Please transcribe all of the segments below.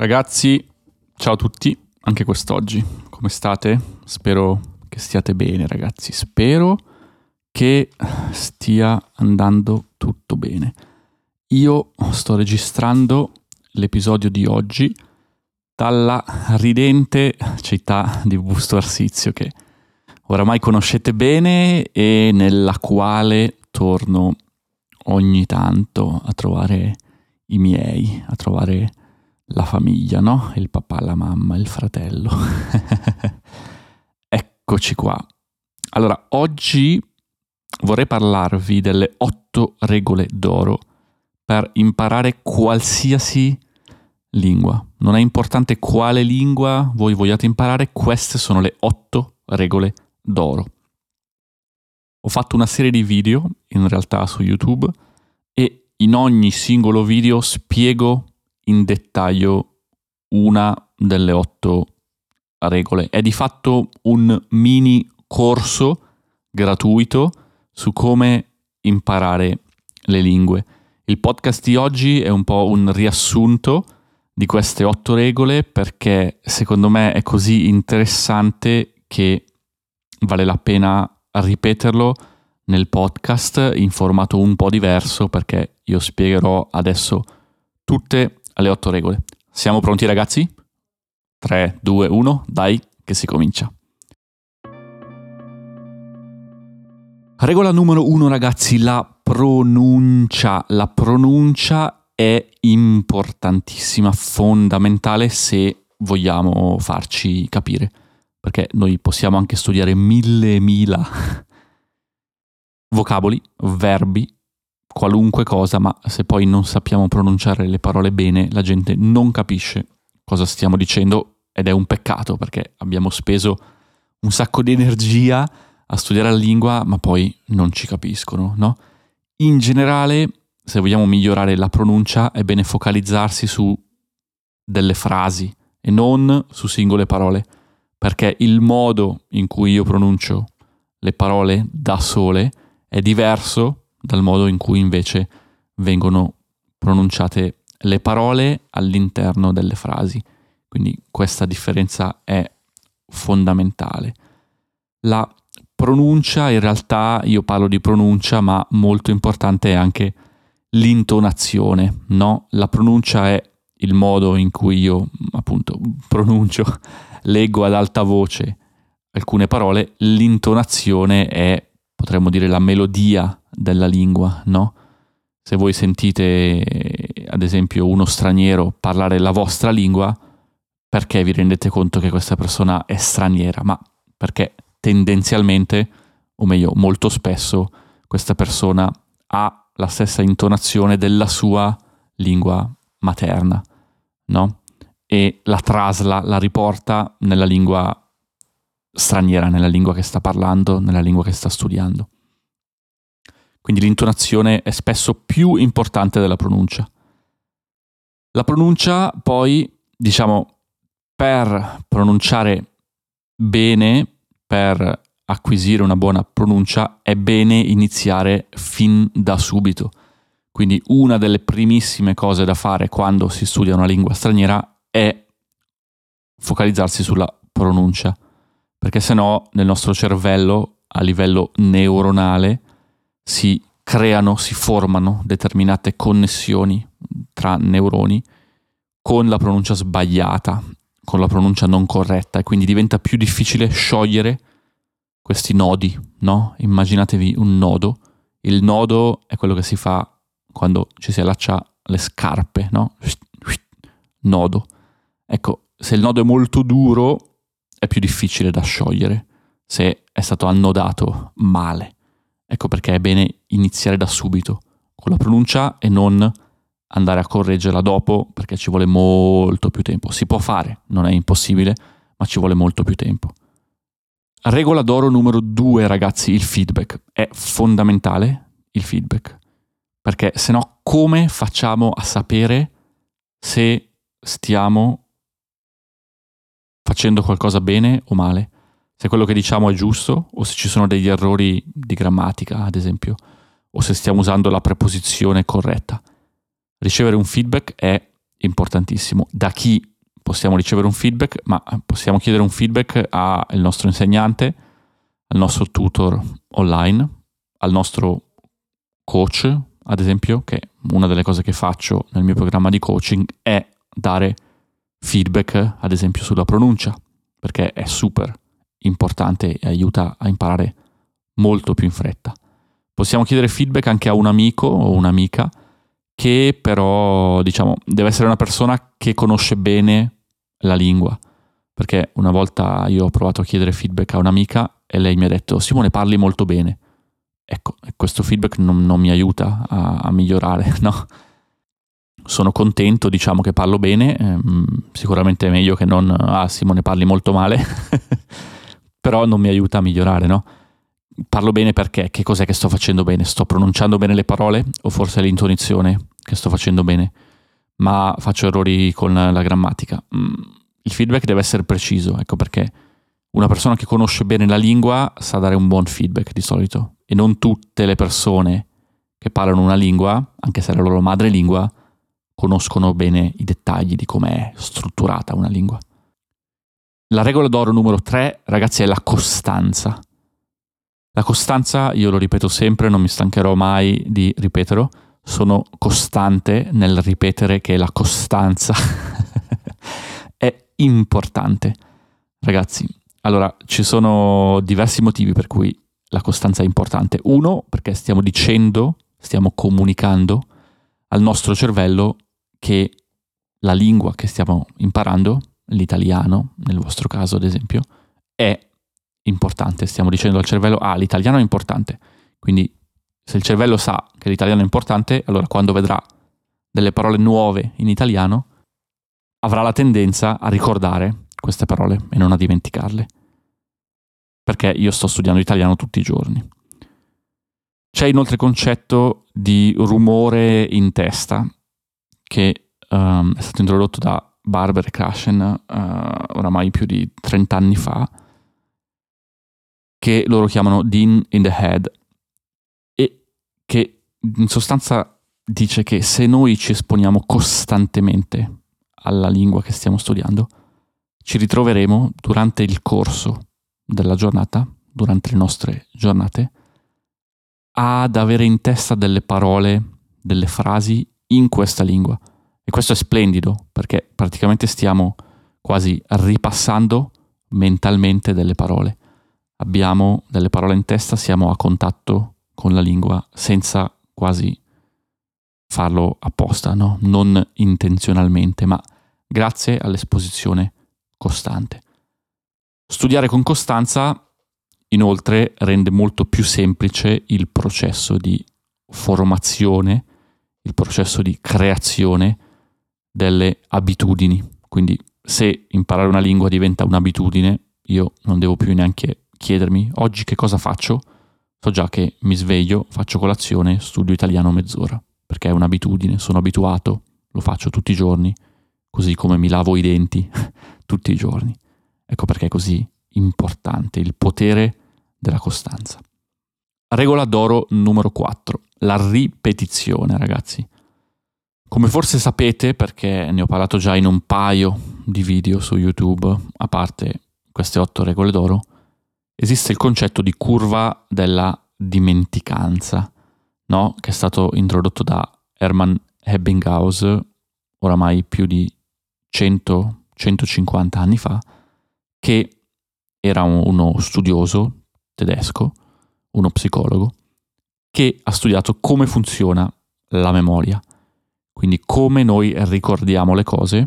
Ragazzi, ciao a tutti, anche quest'oggi. Come state? Spero che stiate bene, ragazzi. Spero che stia andando tutto bene. Io sto registrando l'episodio di oggi dalla ridente città di Busto Arsizio che oramai conoscete bene e nella quale torno ogni tanto a trovare i miei, a trovare la famiglia, no? Il papà, la mamma, il fratello. Eccoci qua. Allora, oggi vorrei parlarvi delle otto regole d'oro per imparare qualsiasi lingua. Non è importante quale lingua voi vogliate imparare, queste sono le otto regole d'oro. Ho fatto una serie di video, in realtà su YouTube, e in ogni singolo video spiego in dettaglio una delle otto regole. È di fatto un mini corso gratuito su come imparare le lingue. Il podcast di oggi è un po' un riassunto di queste otto regole perché secondo me è così interessante che vale la pena ripeterlo nel podcast in formato un po' diverso perché io spiegherò adesso tutte alle otto regole. Siamo pronti ragazzi? 3, 2, 1, dai che si comincia. Regola numero 1 ragazzi, la pronuncia. La pronuncia è importantissima, fondamentale se vogliamo farci capire, perché noi possiamo anche studiare mille mila vocaboli, verbi, qualunque cosa, ma se poi non sappiamo pronunciare le parole bene, la gente non capisce cosa stiamo dicendo ed è un peccato perché abbiamo speso un sacco di energia a studiare la lingua, ma poi non ci capiscono, no? In generale, se vogliamo migliorare la pronuncia, è bene focalizzarsi su delle frasi e non su singole parole, perché il modo in cui io pronuncio le parole da sole è diverso dal modo in cui invece vengono pronunciate le parole all'interno delle frasi. Quindi questa differenza è fondamentale. La pronuncia, in realtà io parlo di pronuncia, ma molto importante è anche l'intonazione, no? La pronuncia è il modo in cui io appunto pronuncio, leggo ad alta voce alcune parole, l'intonazione è potremmo dire la melodia della lingua, no? Se voi sentite, ad esempio, uno straniero parlare la vostra lingua, perché vi rendete conto che questa persona è straniera? Ma perché tendenzialmente, o meglio, molto spesso, questa persona ha la stessa intonazione della sua lingua materna, no? E la trasla, la riporta nella lingua straniera, nella lingua che sta parlando, nella lingua che sta studiando. Quindi l'intonazione è spesso più importante della pronuncia. La pronuncia poi, diciamo, per pronunciare bene, per acquisire una buona pronuncia, è bene iniziare fin da subito. Quindi una delle primissime cose da fare quando si studia una lingua straniera è focalizzarsi sulla pronuncia perché se no nel nostro cervello a livello neuronale si creano, si formano determinate connessioni tra neuroni con la pronuncia sbagliata, con la pronuncia non corretta e quindi diventa più difficile sciogliere questi nodi, no? Immaginatevi un nodo. Il nodo è quello che si fa quando ci si allaccia le scarpe, no? Nodo. Ecco, se il nodo è molto duro, è più difficile da sciogliere se è stato annodato male. Ecco perché è bene iniziare da subito con la pronuncia e non andare a correggerla dopo perché ci vuole molto più tempo. Si può fare, non è impossibile, ma ci vuole molto più tempo. Regola d'oro numero due, ragazzi, il feedback. È fondamentale il feedback, perché se no come facciamo a sapere se stiamo facendo qualcosa bene o male, se quello che diciamo è giusto o se ci sono degli errori di grammatica, ad esempio, o se stiamo usando la preposizione corretta. Ricevere un feedback è importantissimo. Da chi possiamo ricevere un feedback, ma possiamo chiedere un feedback al nostro insegnante, al nostro tutor online, al nostro coach, ad esempio, che una delle cose che faccio nel mio programma di coaching è dare feedback, ad esempio, sulla pronuncia, perché è super importante e aiuta a imparare molto più in fretta. Possiamo chiedere feedback anche a un amico o un'amica che però, diciamo, deve essere una persona che conosce bene la lingua. Perché una volta io ho provato a chiedere feedback a un'amica e lei mi ha detto Simone parli molto bene. Ecco, questo feedback non, non mi aiuta a, a, migliorare, no? Sono contento, diciamo che parlo bene, ehm, sicuramente è meglio che non, ah Simone parli molto male, però non mi aiuta a migliorare, no? Parlo bene perché? Che cos'è che sto facendo bene? Sto pronunciando bene le parole o forse è l'intuizione che sto facendo bene? Ma faccio errori con la grammatica. Mm, il feedback deve essere preciso, ecco perché una persona che conosce bene la lingua sa dare un buon feedback di solito e non tutte le persone che parlano una lingua, anche se è la loro madrelingua, conoscono bene i dettagli di come è strutturata una lingua. La regola d'oro numero 3, ragazzi, è la costanza. La costanza, io lo ripeto sempre, non mi stancherò mai di ripeterlo, sono costante nel ripetere che la costanza è importante. Ragazzi, allora ci sono diversi motivi per cui la costanza è importante. Uno, perché stiamo dicendo, stiamo comunicando al nostro cervello che la lingua che stiamo imparando, l'italiano, nel vostro caso ad esempio, è importante. Stiamo dicendo al cervello, ah, l'italiano è importante. Quindi se il cervello sa che l'italiano è importante, allora quando vedrà delle parole nuove in italiano, avrà la tendenza a ricordare queste parole e non a dimenticarle. Perché io sto studiando italiano tutti i giorni. C'è inoltre il concetto di rumore in testa che um, è stato introdotto da Barber Krashen uh, oramai più di 30 anni fa che loro chiamano Dean in the Head e che in sostanza dice che se noi ci esponiamo costantemente alla lingua che stiamo studiando, ci ritroveremo durante il corso della giornata, durante le nostre giornate, ad avere in testa delle parole, delle frasi in questa lingua. E questo è splendido perché praticamente stiamo quasi ripassando mentalmente delle parole abbiamo delle parole in testa, siamo a contatto con la lingua senza quasi farlo apposta, no? non intenzionalmente, ma grazie all'esposizione costante. Studiare con costanza inoltre rende molto più semplice il processo di formazione, il processo di creazione delle abitudini. Quindi se imparare una lingua diventa un'abitudine, io non devo più neanche chiedermi oggi che cosa faccio, so già che mi sveglio, faccio colazione, studio italiano mezz'ora, perché è un'abitudine, sono abituato, lo faccio tutti i giorni, così come mi lavo i denti tutti i giorni. Ecco perché è così importante il potere della costanza. Regola d'oro numero 4, la ripetizione, ragazzi. Come forse sapete, perché ne ho parlato già in un paio di video su YouTube, a parte queste otto regole d'oro, esiste il concetto di curva della dimenticanza, no? che è stato introdotto da Hermann Ebbinghaus oramai più di 100-150 anni fa, che era uno studioso tedesco, uno psicologo, che ha studiato come funziona la memoria, quindi come noi ricordiamo le cose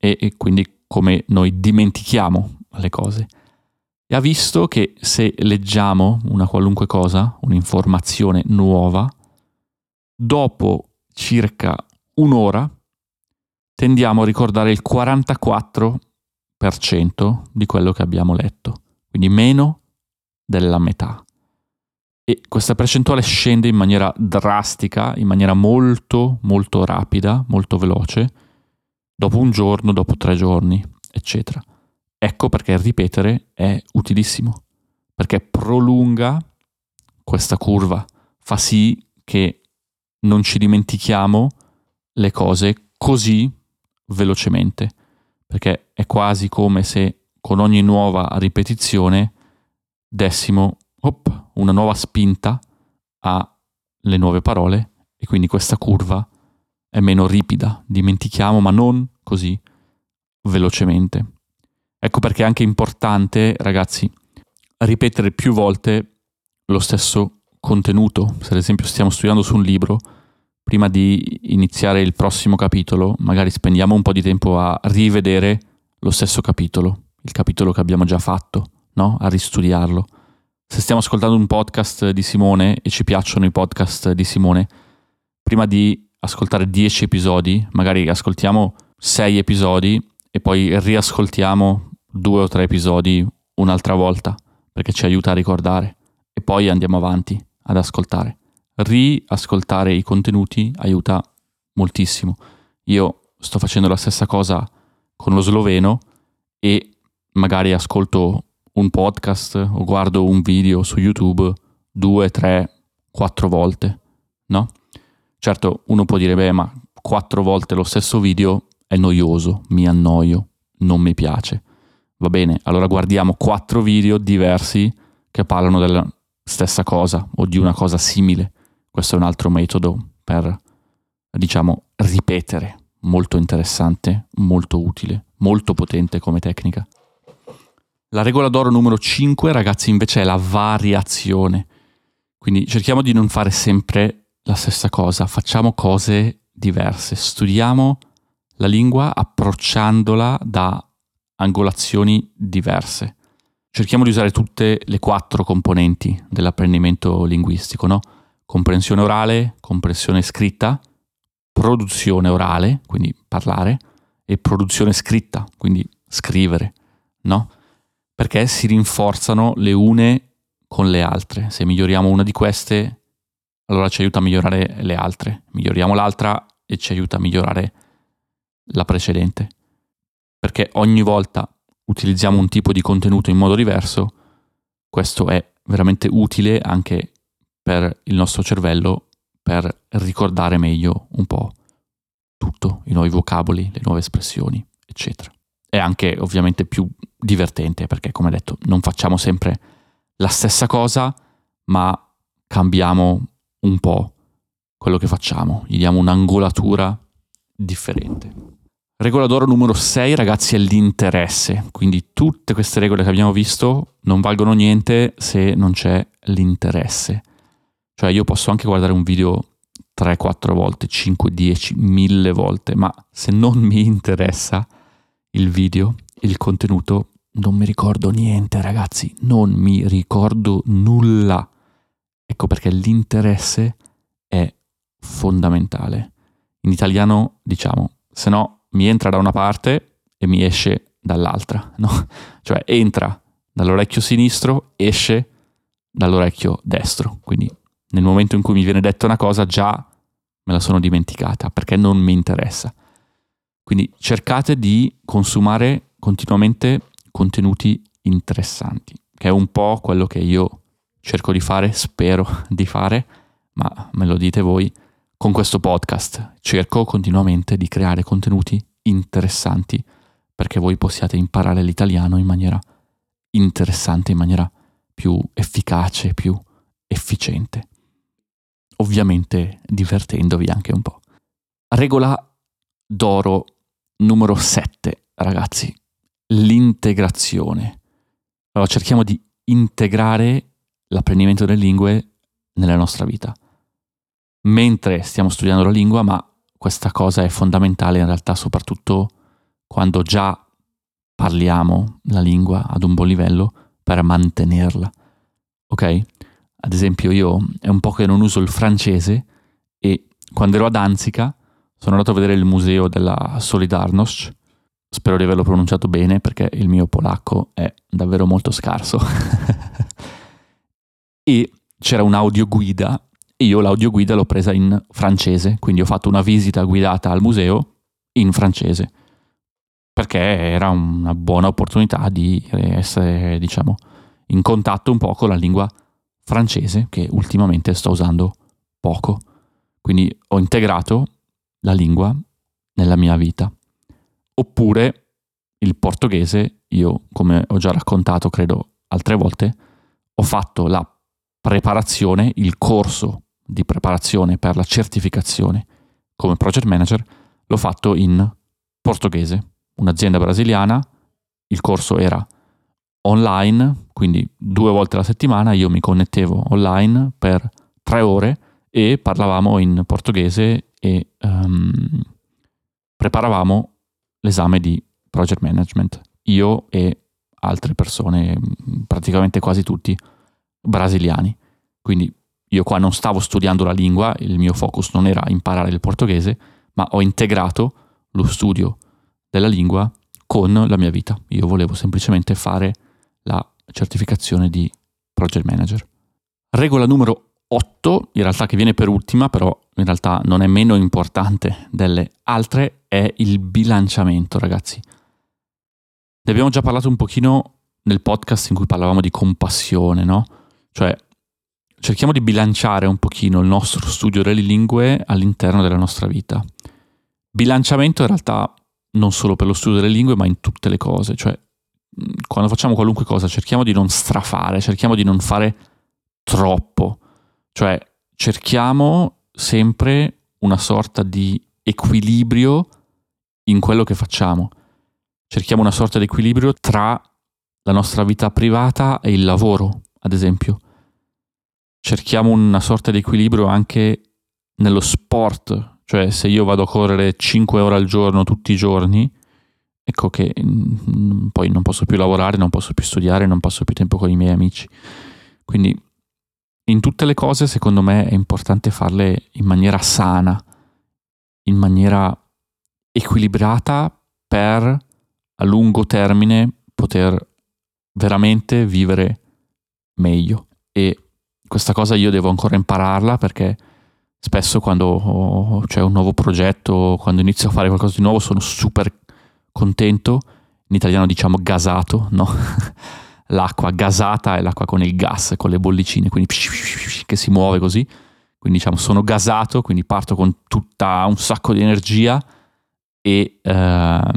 e, e quindi come noi dimentichiamo le cose e ha visto che se leggiamo una qualunque cosa, un'informazione nuova, dopo circa un'ora tendiamo a ricordare il 44% di quello che abbiamo letto, quindi meno della metà. E questa percentuale scende in maniera drastica, in maniera molto, molto rapida, molto veloce, dopo un giorno, dopo tre giorni, eccetera. Ecco perché ripetere è utilissimo, perché prolunga questa curva, fa sì che non ci dimentichiamo le cose così velocemente, perché è quasi come se con ogni nuova ripetizione dessimo op, una nuova spinta alle nuove parole e quindi questa curva è meno ripida, dimentichiamo ma non così velocemente. Ecco perché è anche importante, ragazzi, ripetere più volte lo stesso contenuto. Se ad esempio stiamo studiando su un libro, prima di iniziare il prossimo capitolo, magari spendiamo un po' di tempo a rivedere lo stesso capitolo, il capitolo che abbiamo già fatto, no? A ristudiarlo. Se stiamo ascoltando un podcast di Simone e ci piacciono i podcast di Simone, prima di ascoltare 10 episodi, magari ascoltiamo 6 episodi e poi riascoltiamo due o tre episodi un'altra volta, perché ci aiuta a ricordare e poi andiamo avanti ad ascoltare riascoltare i contenuti aiuta moltissimo. Io sto facendo la stessa cosa con lo sloveno e magari ascolto un podcast o guardo un video su YouTube due, tre, quattro volte, no? Certo, uno può dire, beh, ma quattro volte lo stesso video è noioso, mi annoio, non mi piace. Va bene, allora guardiamo quattro video diversi che parlano della stessa cosa o di una cosa simile. Questo è un altro metodo per, diciamo, ripetere, molto interessante, molto utile, molto potente come tecnica. La regola d'oro numero 5, ragazzi, invece è la variazione. Quindi cerchiamo di non fare sempre la stessa cosa, facciamo cose diverse, studiamo la lingua approcciandola da angolazioni diverse. Cerchiamo di usare tutte le quattro componenti dell'apprendimento linguistico, no? comprensione orale, comprensione scritta, produzione orale, quindi parlare, e produzione scritta, quindi scrivere, no? Perché si rinforzano le une con le altre. Se miglioriamo una di queste, allora ci aiuta a migliorare le altre. Miglioriamo l'altra e ci aiuta a migliorare la precedente. Perché ogni volta utilizziamo un tipo di contenuto in modo diverso, questo è veramente utile anche per il nostro cervello per ricordare meglio un po' tutto, i nuovi vocaboli, le nuove espressioni, eccetera. È anche ovviamente più divertente perché, come detto, non facciamo sempre la stessa cosa, ma cambiamo un po' quello che facciamo, gli diamo un'angolatura differente. Regola d'oro numero 6, ragazzi, è l'interesse. Quindi tutte queste regole che abbiamo visto non valgono niente se non c'è l'interesse. Cioè io posso anche guardare un video 3-4 volte, 5, 10, 1000 volte, ma se non mi interessa il video, il contenuto, non mi ricordo niente ragazzi, non mi ricordo nulla. Ecco perché l'interesse è fondamentale. In italiano diciamo, se no mi entra da una parte e mi esce dall'altra, no? Cioè entra dall'orecchio sinistro, esce dall'orecchio destro, quindi nel momento in cui mi viene detta una cosa già me la sono dimenticata perché non mi interessa. Quindi cercate di consumare continuamente contenuti interessanti, che è un po' quello che io cerco di fare, spero di fare, ma me lo dite voi con questo podcast. Cerco continuamente di creare contenuti interessanti perché voi possiate imparare l'italiano in maniera interessante, in maniera più efficace, più efficiente ovviamente divertendovi anche un po'. Regola d'oro numero 7, ragazzi, l'integrazione. Allora cerchiamo di integrare l'apprendimento delle lingue nella nostra vita. Mentre stiamo studiando la lingua, ma questa cosa è fondamentale in realtà soprattutto quando già parliamo la lingua ad un buon livello per mantenerla. Ok? Ad esempio io è un po' che non uso il francese e quando ero ad Danzica sono andato a vedere il museo della Solidarność. Spero di averlo pronunciato bene perché il mio polacco è davvero molto scarso. e c'era un'audioguida e io l'audioguida l'ho presa in francese, quindi ho fatto una visita guidata al museo in francese perché era una buona opportunità di essere, diciamo, in contatto un po' con la lingua francese che ultimamente sto usando poco. Quindi ho integrato la lingua nella mia vita. Oppure il portoghese, io come ho già raccontato credo altre volte, ho fatto la preparazione, il corso di preparazione per la certificazione come project manager, l'ho fatto in portoghese, un'azienda brasiliana, il corso era online, quindi due volte alla settimana io mi connettevo online per tre ore e parlavamo in portoghese e um, preparavamo l'esame di project management, io e altre persone, praticamente quasi tutti brasiliani. Quindi io qua non stavo studiando la lingua, il mio focus non era imparare il portoghese, ma ho integrato lo studio della lingua con la mia vita. Io volevo semplicemente fare la certificazione di project manager. Regola numero 8, in realtà che viene per ultima, però in realtà non è meno importante delle altre, è il bilanciamento, ragazzi. Ne abbiamo già parlato un pochino nel podcast in cui parlavamo di compassione, no? Cioè, cerchiamo di bilanciare un pochino il nostro studio delle lingue all'interno della nostra vita. Bilanciamento in realtà non solo per lo studio delle lingue, ma in tutte le cose. Cioè, quando facciamo qualunque cosa, cerchiamo di non strafare, cerchiamo di non fare troppo. Cioè, cerchiamo sempre una sorta di equilibrio in quello che facciamo. Cerchiamo una sorta di equilibrio tra la nostra vita privata e il lavoro, ad esempio. Cerchiamo una sorta di equilibrio anche nello sport, cioè se io vado a correre 5 ore al giorno tutti i giorni, ecco che mm, poi non posso più lavorare, non posso più studiare, non passo più tempo con i miei amici. Quindi in tutte le cose secondo me è importante farle in maniera sana, in maniera equilibrata per a lungo termine poter veramente vivere meglio. E questa cosa io devo ancora impararla perché spesso quando c'è un nuovo progetto, quando inizio a fare qualcosa di nuovo, sono super contento. In italiano diciamo gasato, no? L'acqua gasata è l'acqua con il gas, con le bollicine, quindi che si muove così. Quindi diciamo sono gasato, quindi parto con tutta un sacco di energia e ehm,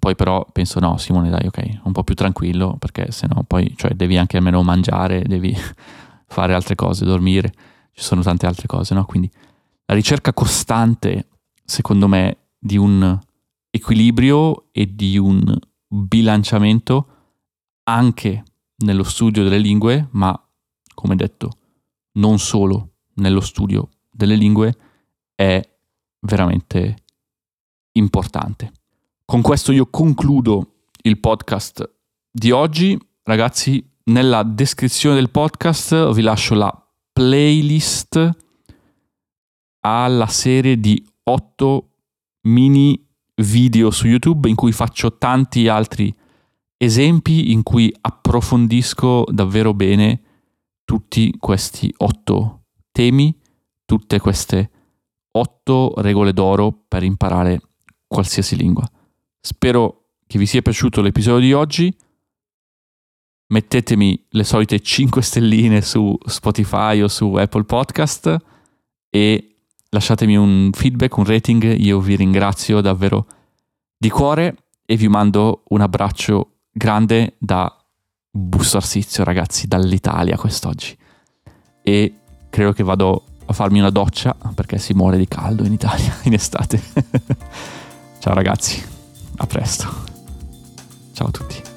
poi però penso no Simone dai ok un po' più tranquillo perché sennò poi cioè, devi anche almeno mangiare devi fare altre cose dormire ci sono tante altre cose no quindi la ricerca costante secondo me di un equilibrio e di un bilanciamento anche nello studio delle lingue ma come detto non solo nello studio delle lingue è veramente importante. Con questo io concludo il podcast di oggi. Ragazzi, nella descrizione del podcast vi lascio la playlist alla serie di 8 mini video su YouTube in cui faccio tanti altri esempi in cui approfondisco davvero bene tutti questi 8 temi, tutte queste 8 regole d'oro per imparare qualsiasi lingua. Spero che vi sia piaciuto l'episodio di oggi. Mettetemi le solite 5 stelline su Spotify o su Apple Podcast e lasciatemi un feedback, un rating. Io vi ringrazio davvero di cuore e vi mando un abbraccio grande da Busto Arsizio, ragazzi, dall'Italia quest'oggi. E credo che vado a farmi una doccia perché si muore di caldo in Italia in estate. Ciao ragazzi, a presto. Ciao a tutti.